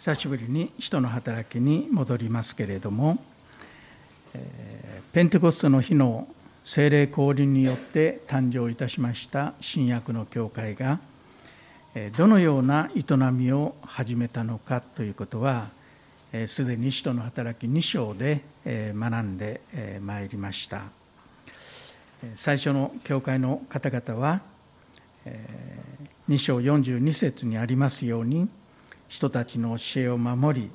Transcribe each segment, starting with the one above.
久しぶりに使徒の働きに戻りますけれども、えペンテコステの日の精霊降臨によって誕生いたしました新約の教会がどのような営みを始めたのかということはすでに使徒の働き2章で学んでまいりました。最初の教会の方々は2章42節にありますように人たちの教えを守り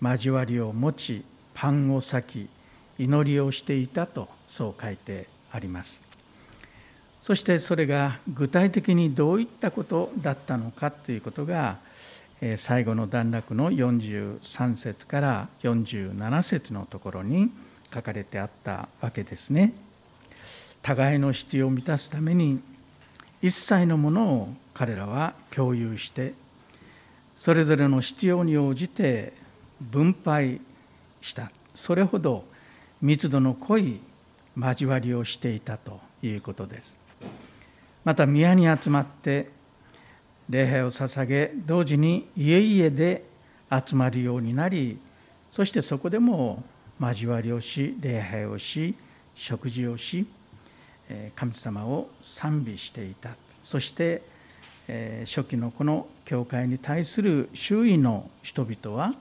交わりを持ちパンを裂き祈りをしていたとそう書いてありますそしてそれが具体的にどういったことだったのかということが最後の段落の43節から47節のところに書かれてあったわけですね。互いの必要を満たすために一切のものを彼らは共有してそれぞれの必要に応じて分配した。それほど密度の濃い交わりをしていたということです。また宮に集まって礼拝を捧げ同時に家々で集まるようになりそしてそこでも交わりをし礼拝をし食事をし神様を賛美していた。そして初期のこの教会に対する周囲の人々は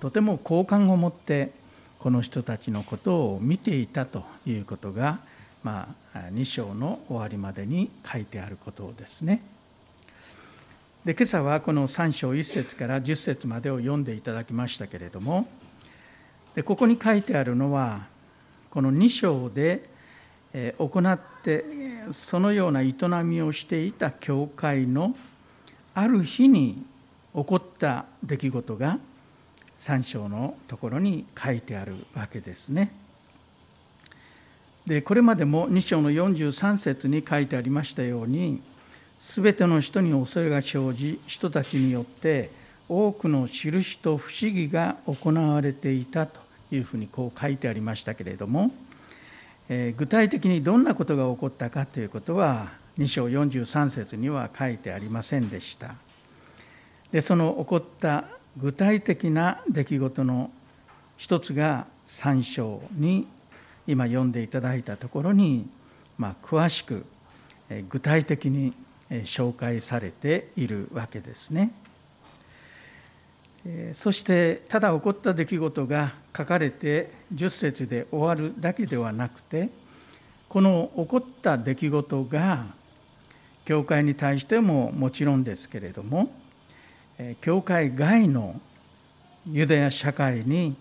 とても好感を持ってこの人たちのことを見ていたということが、まあ、2章の終わりまでに書いてあることですね。で今朝はこの3章1節から10節までを読んでいただきましたけれどもでここに書いてあるのはこの2章で行ってそのような営みをしていた教会のある日に起こった出来事が3章のところに書いてあるわけですね。でこれまでも2章の43節に書いてありましたように全ての人に恐れが生じ人たちによって多くの印と不思議が行われていたというふうにこう書いてありましたけれどもえ具体的にどんなことが起こったかということは2章43節には書いてありませんでした。でその起こった具体的な出来事の一つが3章に今読んでいただいたところに、まあ、詳しく具体的に紹介されているわけですね。そしてただ起こった出来事が書かれて10節で終わるだけではなくてこの起こった出来事が教会に対してももちろんですけれども教会外のユダヤ社会に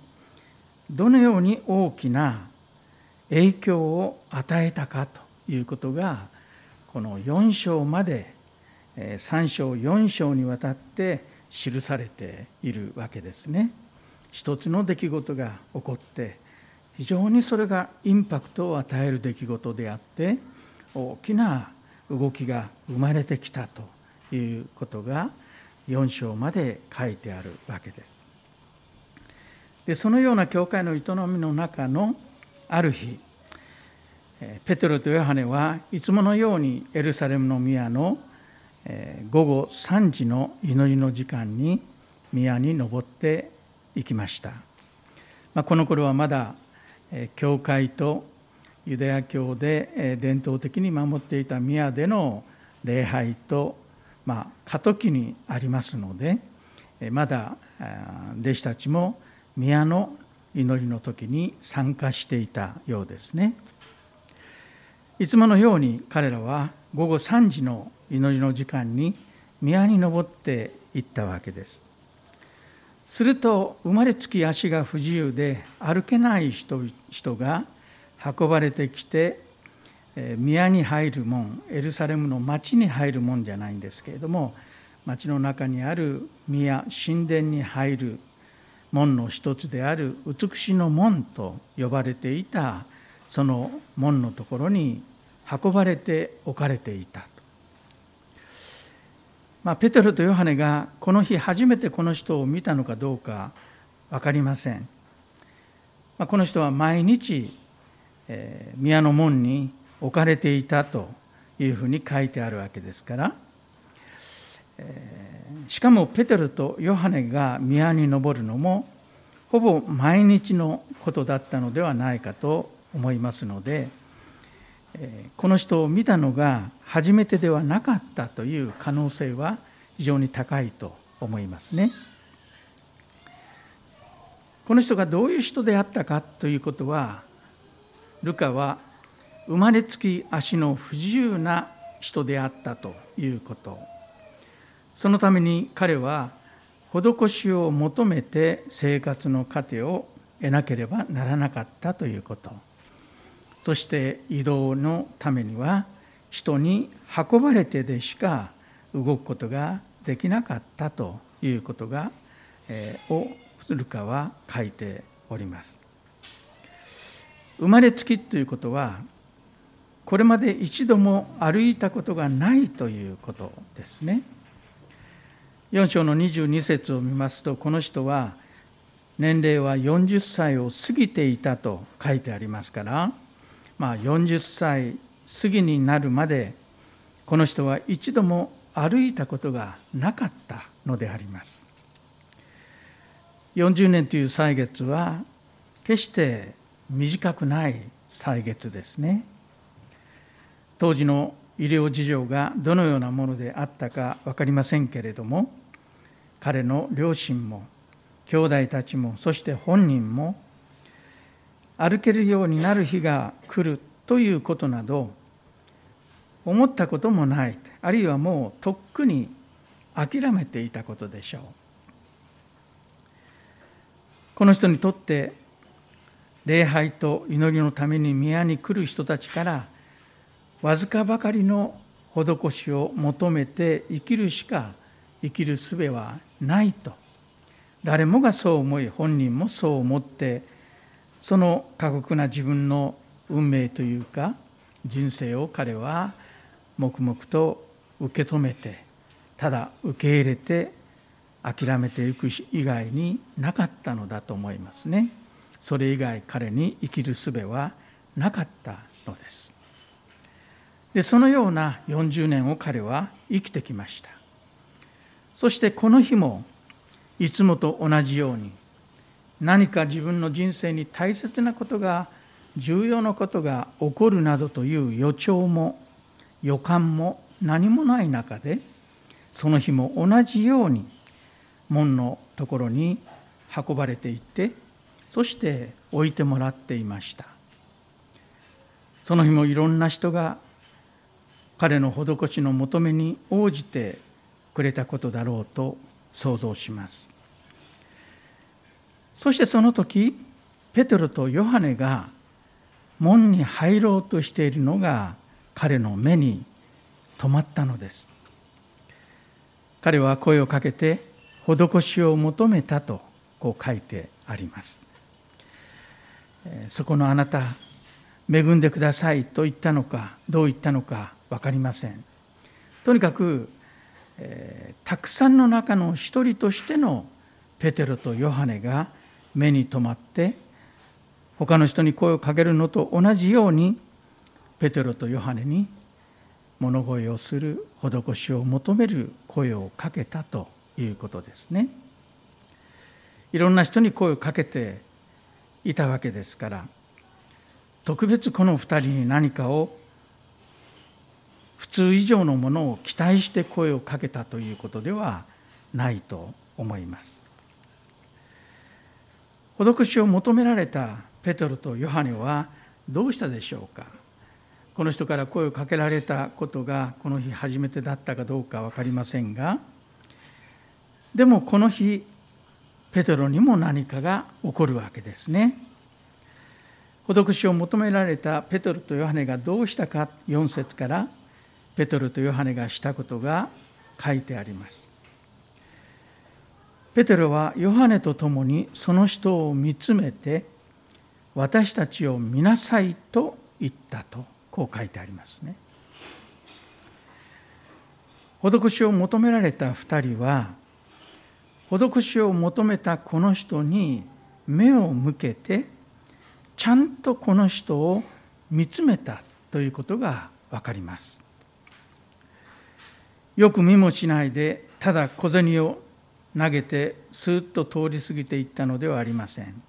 どのように大きな影響を与えたかということがこの4章まで3章4章にわたって記されているわけですね。一つの出来事が起こって非常にそれがインパクトを与える出来事であって大きな動きが生まれてきたということが4章まで書いてあるわけです。でそのような教会の営みの中のある日ペテロとヨハネはいつものようにエルサレムの宮の午後3時の祈りの時間に宮に登っていきました、まあ、この頃はまだ教会とユダヤ教で伝統的に守っていた宮での礼拝と、まあ、過渡期にありますのでまだ弟子たちも宮の祈りの時に参加していたようですね。いつものように彼らは午後3時の祈りの時間に宮に登っていったわけです。すると生まれつき足が不自由で歩けない人が運ばれてきて宮に入る門エルサレムの町に入る門じゃないんですけれども町の中にある宮神殿に入る門の一つである美しの門と呼ばれていたその門のところに運ばれて置かれていた。まあ、ペテロとヨハネがこの日初めてこの人を見たのかどうか分かりません、まあ、この人は毎日、えー、宮の門に置かれていたというふうに書いてあるわけですから、えー、しかもペテロとヨハネが宮に登るのもほぼ毎日のことだったのではないかと思いますのでこの人を見たのが初めてではなかったという可能性は非常に高いと思いますね。この人がどういう人であったかということはルカは生まれつき足の不自由な人であったということそのために彼は施しを求めて生活の糧を得なければならなかったということそして移動のためには人に運ばれてでしか動くことができなかったということが、えー、をルカは書いております。生まれつきということはこれまで一度も歩いたことがないということですね。4章の22節を見ますとこの人は年齢は40歳を過ぎていたと書いてありますからまあ40歳過ぎになるまでこの人は一度も歩いたことがなかったのであります。40年という歳月は決して短くない歳月ですね。当時の医療事情がどのようなものであったか分かりませんけれども彼の両親も兄弟たちもそして本人も歩けるようになる日が来るということなど思ったこともない。あるいはもうとっくに諦めていたことでしょう。この人にとって礼拝と祈りのために宮に来る人たちからわずかばかりの施しを求めて生きるしか生きる術はないと。誰もがそう思い本人もそう思ってその過酷な自分の運命というか人生を彼は黙々と受け止めてただ受け入れて諦めていく以外になかったのだと思いますね。それ以外彼に生きる術はなかったのです。でそのような40年を彼は生きてきました。そしてこの日もいつもと同じように何か自分の人生に大切なことが重要なことが起こるなどという予兆も予感も何もない中でその日も同じように門のところに運ばれていってそして置いてもらっていました。その日もいろんな人が彼の施しの求めに応じてくれたことだろうと想像します。そしてその時ペテロとヨハネが門に入ろうとしているのが彼の目に留まったのです。彼は声をかけて施しを求めたとこう書いてあります。そこのあなた恵んでくださいと言ったのかどう言ったのか分かりません。とにかく、えー、たくさんの中の一人としてのペテロとヨハネが目に留まって他の人に声をかけるのと同じようにペテロとヨハネに物乞をする施しを求める声をかけたということですね。いろんな人に声をかけていたわけですから特別この2人に何かを普通以上のものを期待して声をかけたということではないと思います。施しを求められたペトロとヨハネはどうしたでしょうか？この人から声をかけられたことがこの日初めてだったかどうか分かりませんがでもこの日ペテロにも何かが起こるわけですね。施しを求められたペテロとヨハネがどうしたか？4節からペテロとヨハネがしたことが書いてあります。ペテロはヨハネと共にその人を見つめて私たちを見なさいと言ったとこう書いてありますね。施しを求められた2人は施しを求めたこの人に目を向けてちゃんとこの人を見つめたということが分かります。よく見もしないでただ小銭を投げてスーッと通り過ぎていったのではありません。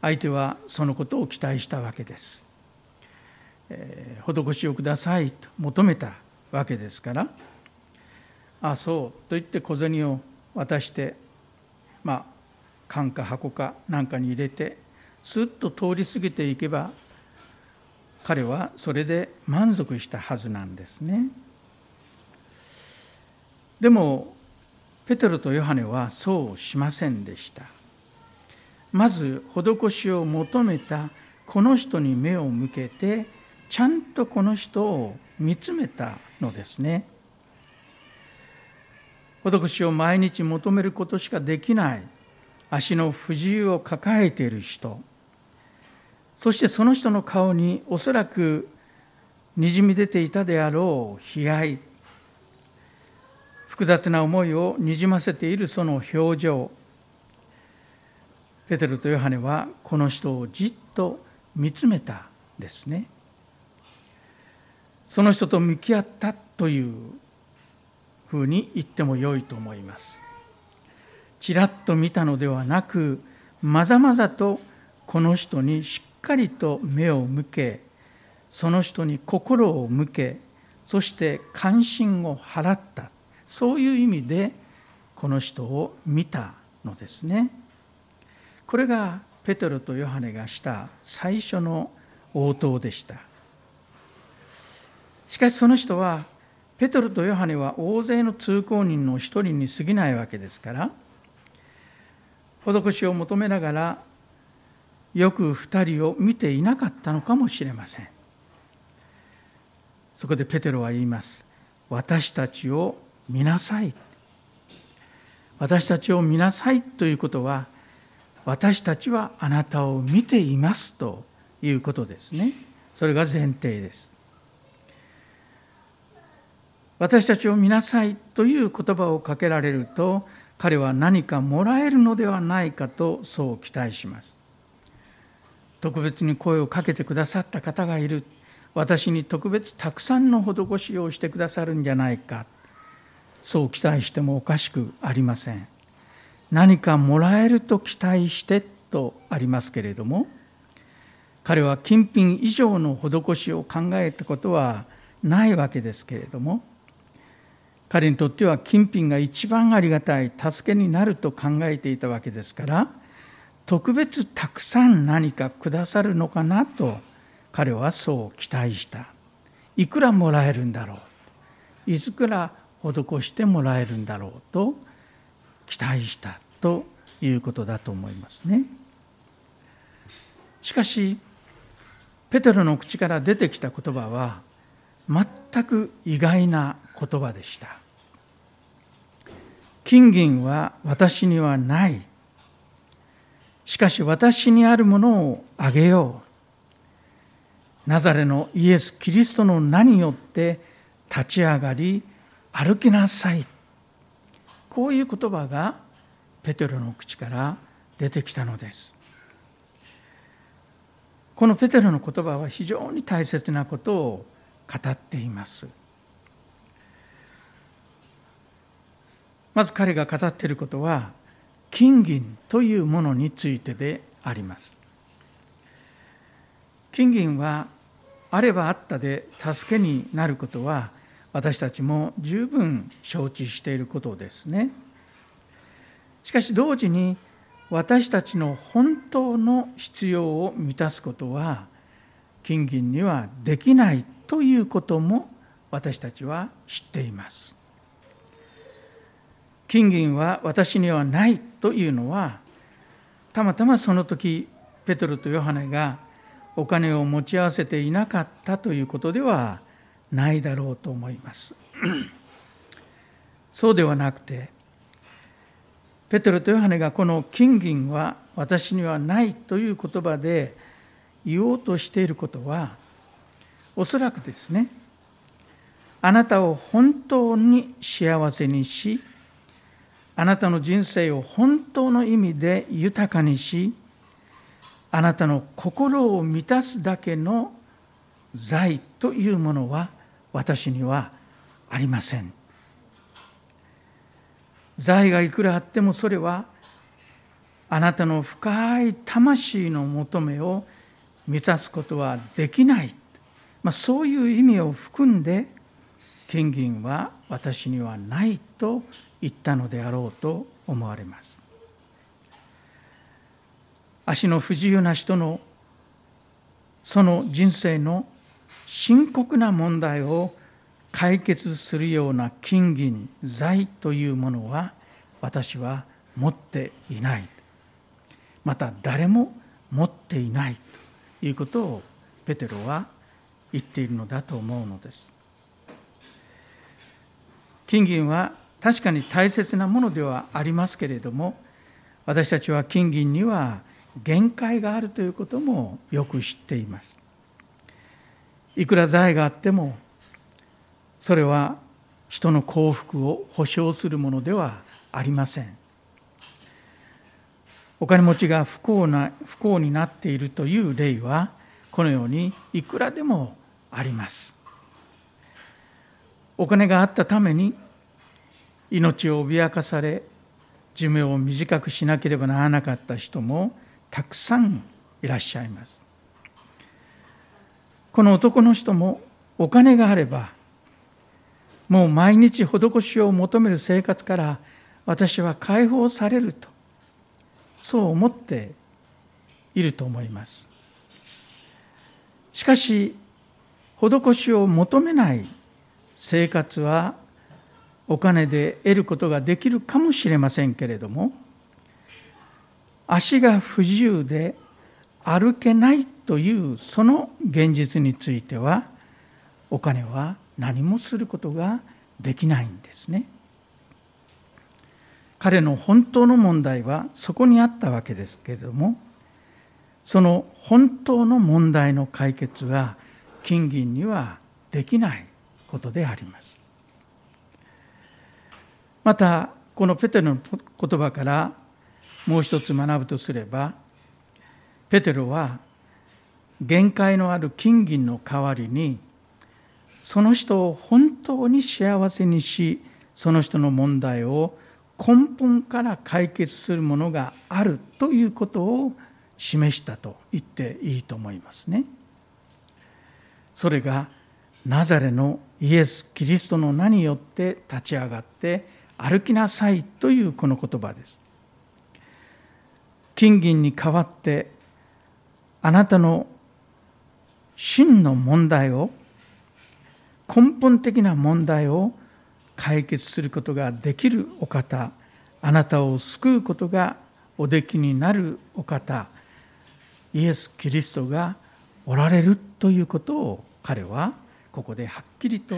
相手はそのことを期待したわけです、えー、施しをくださいと求めたわけですからああそう。と言って小銭を渡してまあ缶か箱かなんかに入れてスッと通り過ぎていけば彼はそれで満足したはずなんですね。でもペテロとヨハネはそうしませんでした。まず施しを求めたこの人に目を向けてちゃんとこの人を見つめたのですね。施しを毎日求めることしかできない足の不自由を抱えている人そしてその人の顔におそらくにじみ出ていたであろう悲哀複雑な思いをにじませているその表情。ペテロとヨハネはこの人をじっと見つめたですね。その人と向き合ったというふうに言ってもよいと思います。ちらっと見たのではなくまざまざとこの人にしっかりと目を向けその人に心を向けそして関心を払った。そういう意味でこの人を見たのですね。これがペテロとヨハネがした最初の応答でした。しかしその人はペテロとヨハネは大勢の通行人の一人に過ぎないわけですから施しを求めながらよく二人を見ていなかったのかもしれません。そこでペテロは言います。私たちを見なさい。私たちを見なさいということは私たちはあなたを見ていますということですね。それが前提です。私たちを見なさいという言葉をかけられると彼は何かもらえるのではないかとそう期待します。特別に声をかけてくださった方がいる。私に特別たくさんの施しをしてくださるんじゃないか。そう期待してもおかしくありません。何かもらえると期待してとありますけれども彼は金品以上の施しを考えたことはないわけですけれども彼にとっては金品が一番ありがたい助けになると考えていたわけですから特別たくさん何かくださるのかなと彼はそう期待した。いくらもらえるんだろう。いつくら施してもらえるんだろうと期待したということだと思いますねしかしペテロの口から出てきた言葉は全く意外な言葉でした金銀は私にはない。しかし私にあるものをあげよう。ナザレのイエス・キリストの名によって立ち上がり歩きなさい。こういう言葉がペテロの口から出てきたのです。このペテロの言葉は非常に大切なことを語っています。まず彼が語っていることは金銀というものについてであります金銀はあればあったで助けになることは私たちも十分承知していることですね。しかし同時に私たちの本当の必要を満たすことは金銀にはできないということも私たちは知っています。金銀は私にはないというのはたまたまその時ペトロとヨハネがお金を持ち合わせていなかったということではないだろうと思います。そうではなくてペトロとヨハネがこの金銀は私にはないという言葉で言おうとしていることはおそらくですねあなたを本当に幸せにしあなたの人生を本当の意味で豊かにしあなたの心を満たすだけの財というものは私にはありません。財がいくらあってもそれはあなたの深い魂の求めを満たすことはできない、まあ、そういう意味を含んで金銀は私にはないと言ったのであろうと思われます。足の不自由な人のその人生の深刻な問題を解決するような金銀財というものは私は持っていない。また誰も持っていないということをペテロは言っているのだと思うのです。金銀は確かに大切なものではありますけれども私たちは金銀には限界があるということもよく知っています。いくら財があってもそれは人の幸福を保証するものではありません。お金持ちが不幸な不幸になっているという例はこのようにいくらでもあります。お金があったために命を脅かされ寿命を短くしなければならなかった人もたくさんいらっしゃいます。この男の人もお金があればもう毎日施しを求める生活から私は解放されるとそう思っていると思います。しかし施しを求めない生活はお金で得ることができるかもしれませんけれども足が不自由で歩けないというその現実についてはお金は何もすることができないんですね。彼の本当の問題はそこにあったわけですけれどもその本当の問題の解決は金銀にはできないことであります。またこのペテロの言葉からもう一つ学ぶとすればペテロは限界のある金銀の代わりにその人を本当に幸せにしその人の問題を根本から解決するものがあるということを示したと言っていいと思いますね。それがナザレのイエス・キリストの名によって立ち上がって歩きなさいというこの言葉です。金銀に代わってあなたの真の問題を根本的な問題を解決することができるお方あなたを救うことがおできになるお方イエス・キリストがおられるということを彼はここではっきりと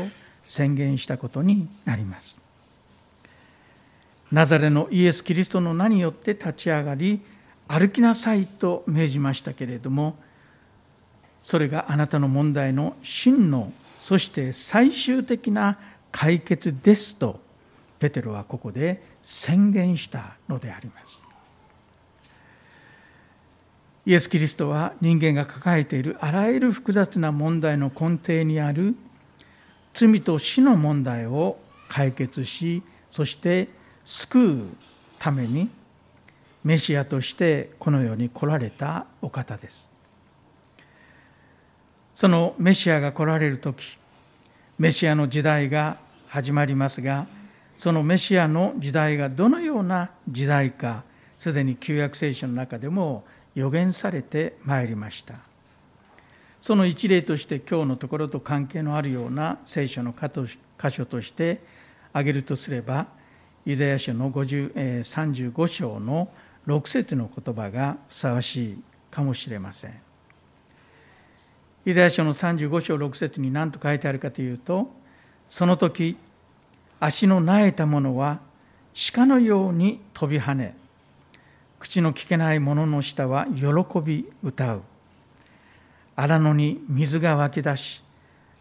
宣言したことになります。ナザレのイエス・キリストの名によって立ち上がり歩きなさいと命じましたけれどもそれがあなたの問題の真のそして最終的な解決ですとペテロはここで宣言したのであります。イエス・キリストは人間が抱えているあらゆる複雑な問題の根底にある罪と死の問題を解決しそして救うためにメシアとしてこの世に来られたお方です。そのメシアが来られる時メシアの時代が始まりますがそのメシアの時代がどのような時代かすでに旧約聖書の中でも予言されてまいりましたその一例として今日のところと関係のあるような聖書の箇所として挙げるとすればイザヤ書の35章の6節の言葉がふさわしいかもしれません。イザヤ書の35章6節に何と書いてあるかというとその時足の苗えた者は鹿のように飛び跳ね口の聞けない者の下は喜び歌う。荒野に水が湧き出し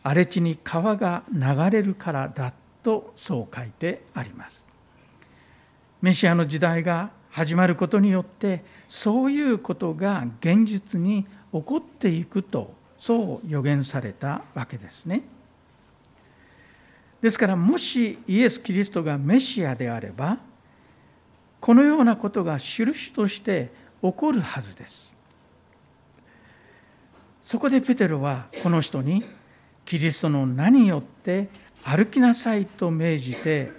荒れ地に川が流れるからだとそう書いてあります。メシアの時代が始まることによってそういうことが現実に起こっていくとそう予言されたわけですね。ですからもしイエス・キリストがメシアであればこのようなことが印として起こるはずですそこでペテロはこの人にキリストの名によって歩きなさいと命じて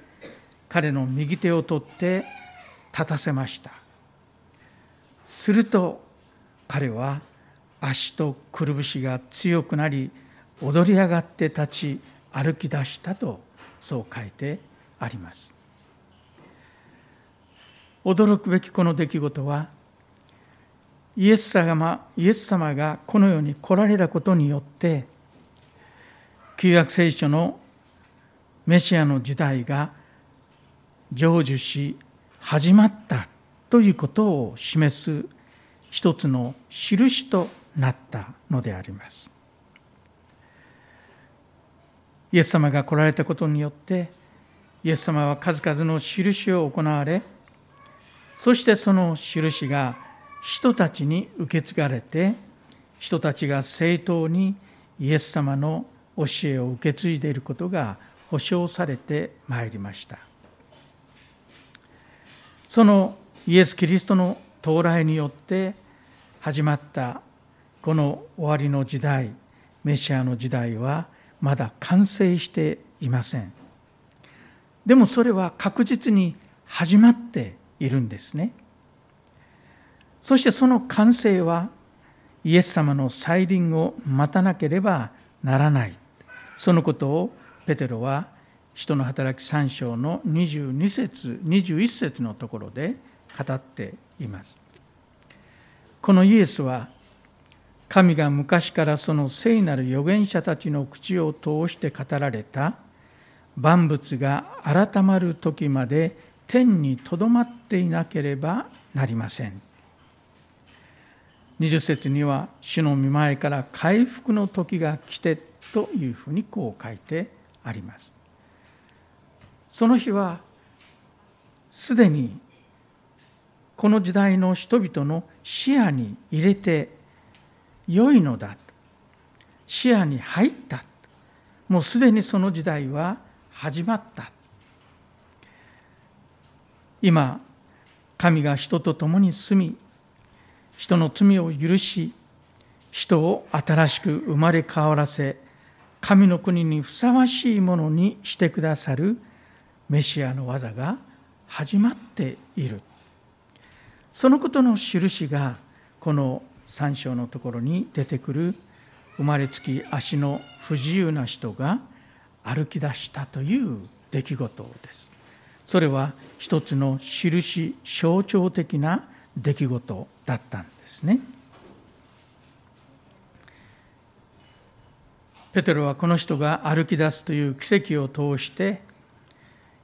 彼の右手を取って立たせましたすると彼は足とくるぶしが強くなり踊り上がって立ち歩き出したとそう書いてあります。驚くべきこの出来事はイエス様イエス様がこの世に来られたことによって旧約聖書のメシアの時代が成就し始まったということを示す一つの印となったのであります。イエス様が来られたことによってイエス様は数々の印を行われそしてその印が人たちに受け継がれて人たちが正当にイエス様の教えを受け継いでいることが保証されてまいりましたそのイエス・キリストの到来によって始まったこの終わりの時代メシアの時代はまだ完成していません。でもそれは確実に始まっているんですね。そしてその完成はイエス様の再臨を待たなければならない。そのことをペテロは人の働き3章の22節21節のところで語っています。このイエスは神が昔からその聖なる預言者たちの口を通して語られた。万物が改まる時まで天にとどまっていなければなりません。20節には主の御前から回復の時が来てというふうにこう書いてあります。その日はすでにこの時代の人々の視野に入れて良いのだ。視野に入った。もうすでにその時代は始まった。今神が人と共に住み人の罪を許し人を新しく生まれ変わらせ神の国にふさわしいものにしてくださるメシアの技が始まっている。そのことの印がこの3章のところに出てくる生まれつき足の不自由な人が歩き出したという出来事です。それは一つの印象徴的な出来事だったんですね。ペテロはこの人が歩き出すという奇跡を通して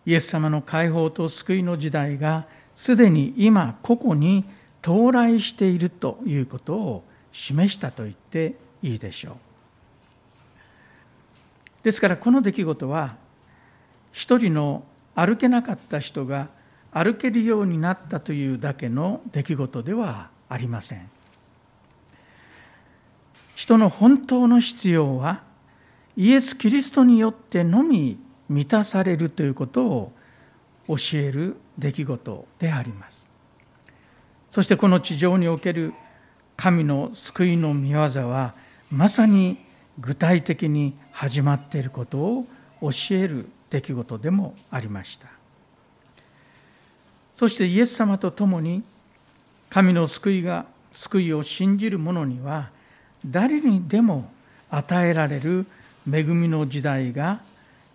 イエス様の解放と救いの時代がすでに今ここに到来しているということを示したと言っていいでしょう。ですからこの出来事は一人の歩けなかった人が歩けるようになったというだけの出来事ではありません。人の本当の必要はイエス・キリストによってのみ満たされるということを教える出来事であります。そしてこの地上における神の救いの御業はまさに具体的に始まっていることを教える出来事でもありました。そしてイエス様と共に神の救いが救いを信じる者には誰にでも与えられる恵みの時代が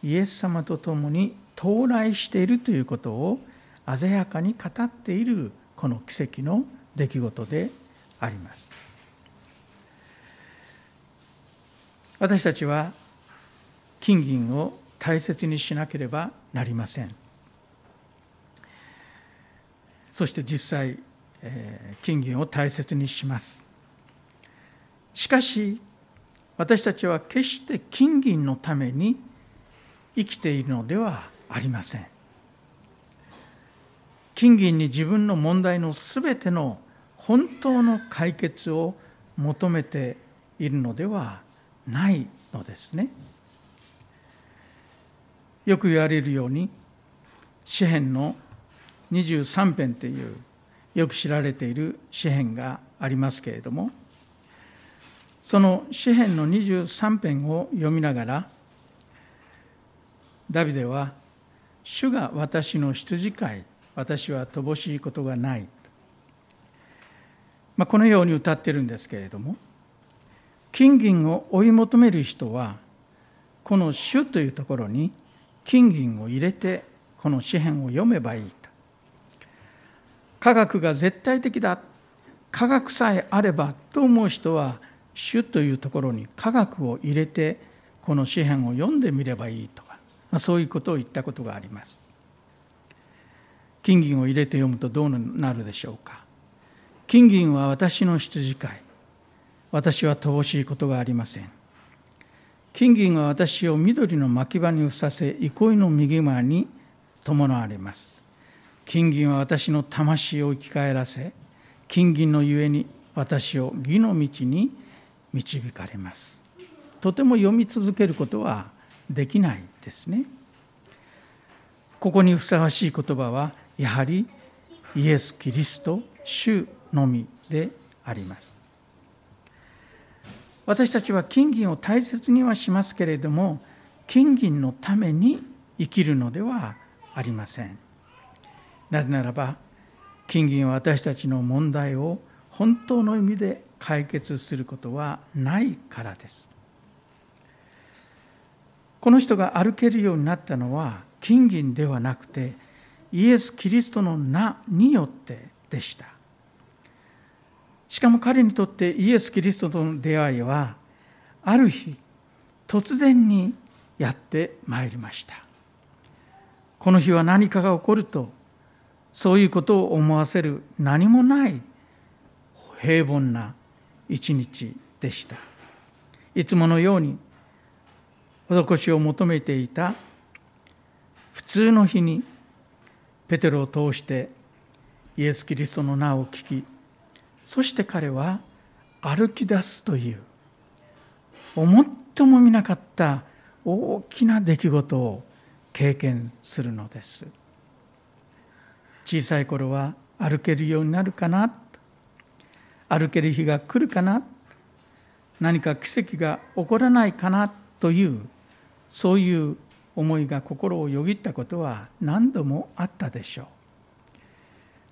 イエス様と共に到来しているということを鮮やかに語っているこの奇跡の出来事であります。私たちは金銀を大切にしなければなりません。そして実際金銀を大切にします。しかし私たちは決して金銀のために生きているのではありません。金銀に自分の問題のすべての本当の解決を求めているのではないのですね。よく言われるように詩篇の23編というよく知られている詩編がありますけれどもその詩編の23編を読みながらダビデは「主が私の羊飼い私は乏しいことがない」まあ、このように歌ってるんですけれども金銀を追い求める人はこの「主」というところに金銀を入れてこの詩篇を読めばいいと。科学が絶対的だ科学さえあればと思う人は「主」というところに科学を入れてこの詩篇を読んでみればいいとか、まあ、そういうことを言ったことがあります。金銀を入れて読むとどうなるでしょうか？金銀は私の羊飼い。私は乏しいことがありません。金銀は私を緑の牧場にふさせ憩いの右側に伴われます。金銀は私の魂を生き返らせ金銀のゆえに私を義の道に導かれます。とても読み続けることはできないですね。ここにふさわしい言葉はやはりイエス・キリスト主のみであります。私たちは金銀を大切にはしますけれども金銀のために生きるのではありません。なぜならば金銀は私たちの問題を本当の意味で解決することはないからです。この人が歩けるようになったのは金銀ではなくてイエス・キリストの名によってでした。しかも彼にとってイエス・キリストとの出会いはある日突然にやってまいりました。この日は何かが起こるとそういうことを思わせる何もない平凡な一日でした。いつものように施しを求めていた普通の日にペテロを通してイエス・キリストの名を聞きそして彼は歩き出すという思ってもみなかった大きな出来事を経験するのです。小さい頃は歩けるようになるかな？歩ける日が来るかな？何か奇跡が起こらないかな？というそういう思いが心をよぎったことは何度もあったでしょう。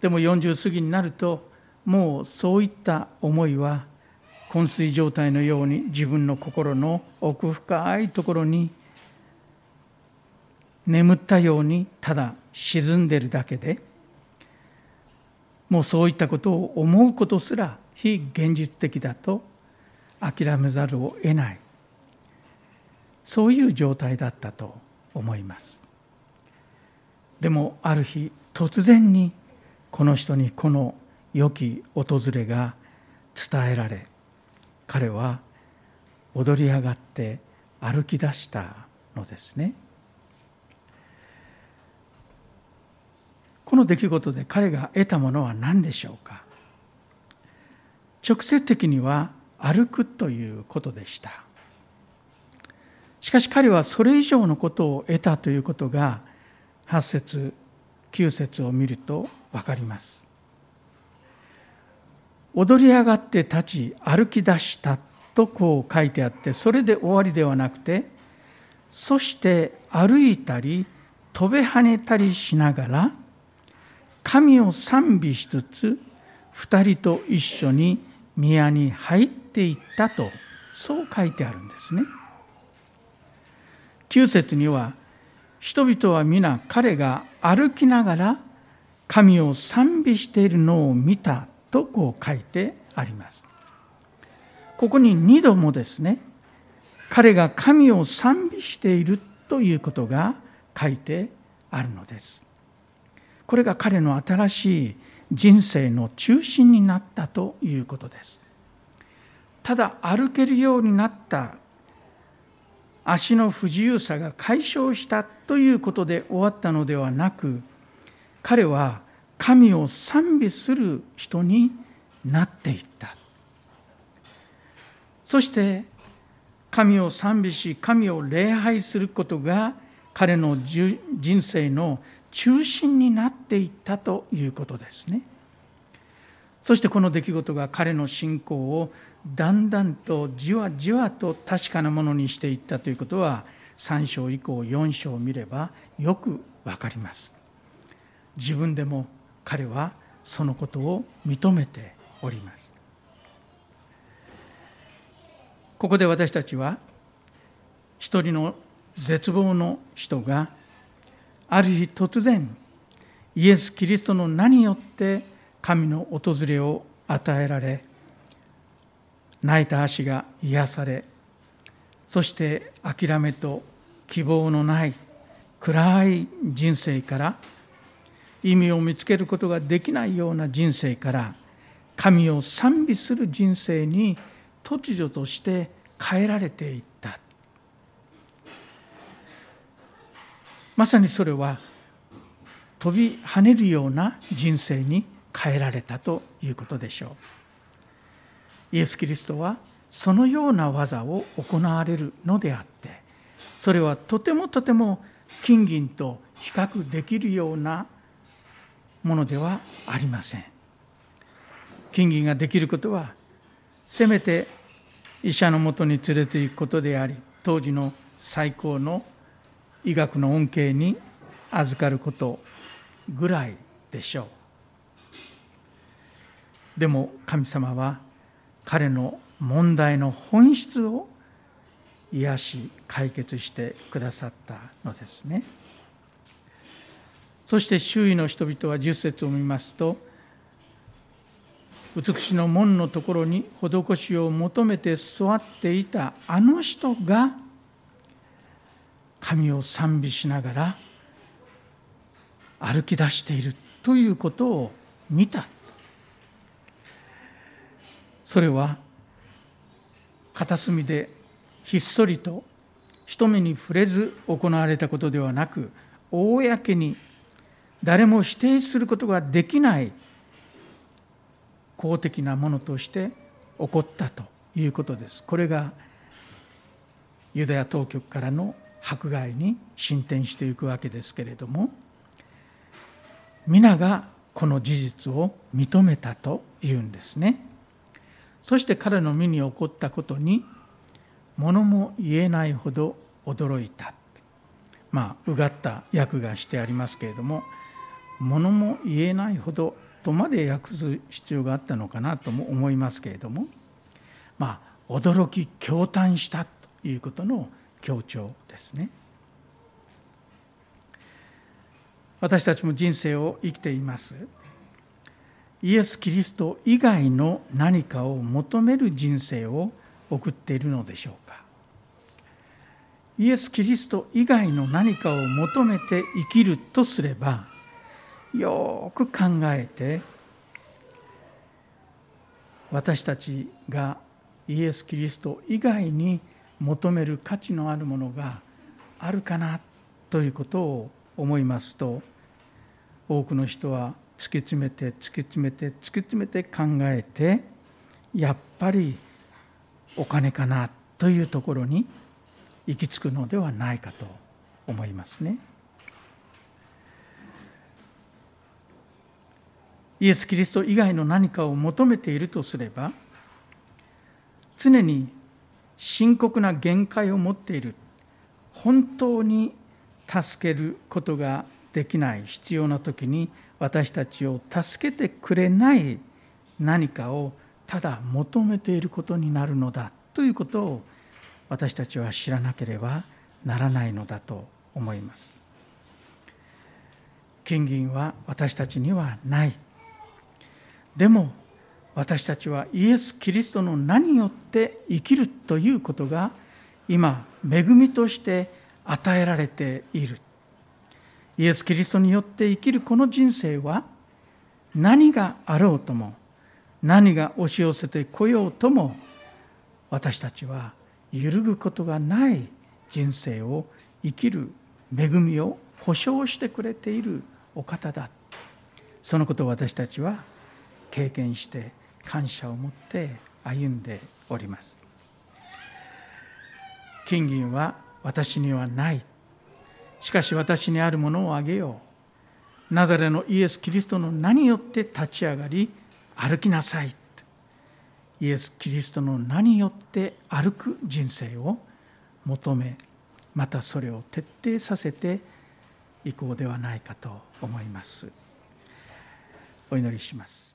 でも40過ぎになるともうそういった思いは昏睡状態のように自分の心の奥深いところに眠ったようにただ沈んでるだけでもうそういったことを思うことすら非現実的だと諦めざるを得ない。そういう状態だったと。思います。でもある日突然にこの人にこの良き訪れが伝えられ彼は踊り上がって歩き出したのですね。この出来事で彼が得たものは何でしょうか。直接的には歩くということでした。しかし彼はそれ以上のことを得たということが8節9節を見ると分かります踊り上がって立ち歩き出したとこう書いてあってそれで終わりではなくてそして歩いたり飛べ跳ねたりしながら神を賛美しつつ二人と一緒に宮に入っていったとそう書いてあるんですね。9節には人々は皆彼が歩きながら神を賛美しているのを見たとこう書いてあります。ここに2度もですね彼が神を賛美しているということが書いてあるのです。これが彼の新しい人生の中心になったということです。ただ歩けるようになった足の不自由さが解消したということで終わったのではなく彼は神を賛美する人になっていった。そして神を賛美し神を礼拝することが彼の人生の中心になっていったということですね。そしてこの出来事が彼の信仰をだんだんとじわじわと確かなものにしていったということは3章以降4章を見ればよくわかります。自分でも彼はそのことを認めております。ここで私たちは一人の絶望の人がある日突然イエス・キリストの名によって神の訪れを与えられ泣いた足が癒されそして諦めと希望のない暗い人生から意味を見つけることができないような人生から神を賛美する人生に突如として変えられていった。まさにそれは飛び跳ねるような人生に変えられたということでしょう。イエス・キリストはそのような技を行われるのであってそれはとてもとても金銀と比較できるようなものではありません。金銀ができることはせめて医者のもとに連れて行くことであり当時の最高の医学の恩恵に預かることぐらいでしょう。でも神様は彼の問題の本質を癒し解決してくださったのですね。そして周囲の人々は10節を見ますと美しの門のところに施しを求めて座っていたあの人が神を賛美しながら歩き出しているということを見た。それは片隅でひっそりと人目に触れず行われたことではなく公に誰も否定することができない公的なものとして起こったということです。これがユダヤ当局からの迫害に進展していくわけですけれども皆がこの事実を認めたというんですね。そして彼の身に起こったことに物も言えないほど驚いたまあうがった訳がしてありますけれども物も言えないほどとまで訳す必要があったのかなとも思いますけれどもまあ驚き驚嘆したということの強調ですね。私たちも人生を生きています。イエス・キリスト以外の何かを求める人生を送っているのでしょうか？イエス・キリスト以外の何かを求めて生きるとすればよく考えて私たちがイエス・キリスト以外に求める価値のあるものがあるかなということを思いますと多くの人は突き詰めて突き詰めて突き詰めて考えてやっぱりお金かなというところに行き着くのではないかと思いますね。イエス・キリスト以外の何かを求めているとすれば常に深刻な限界を持っている本当に助けることができない必要な時に私たちを助けてくれない何かをただ求めていることになるのだということを私たちは知らなければならないのだと思います。金銀は私たちにはないでも私たちはイエス・キリストの名によって生きるということが今恵みとして与えられているイエス・キリストによって生きるこの人生は何があろうとも何が押し寄せてこようとも私たちは揺るぐことがない人生を生きる恵みを保証してくれているお方だ。そのことを私たちは経験して感謝を持って歩んでおります。金銀は私にはない。しかし私にあるものをあげよう。ナザレのイエス・キリストの名によって立ち上がり歩きなさい。イエス・キリストの名によって歩く人生を求めまたそれを徹底させていこうではないかと思います。お祈りします。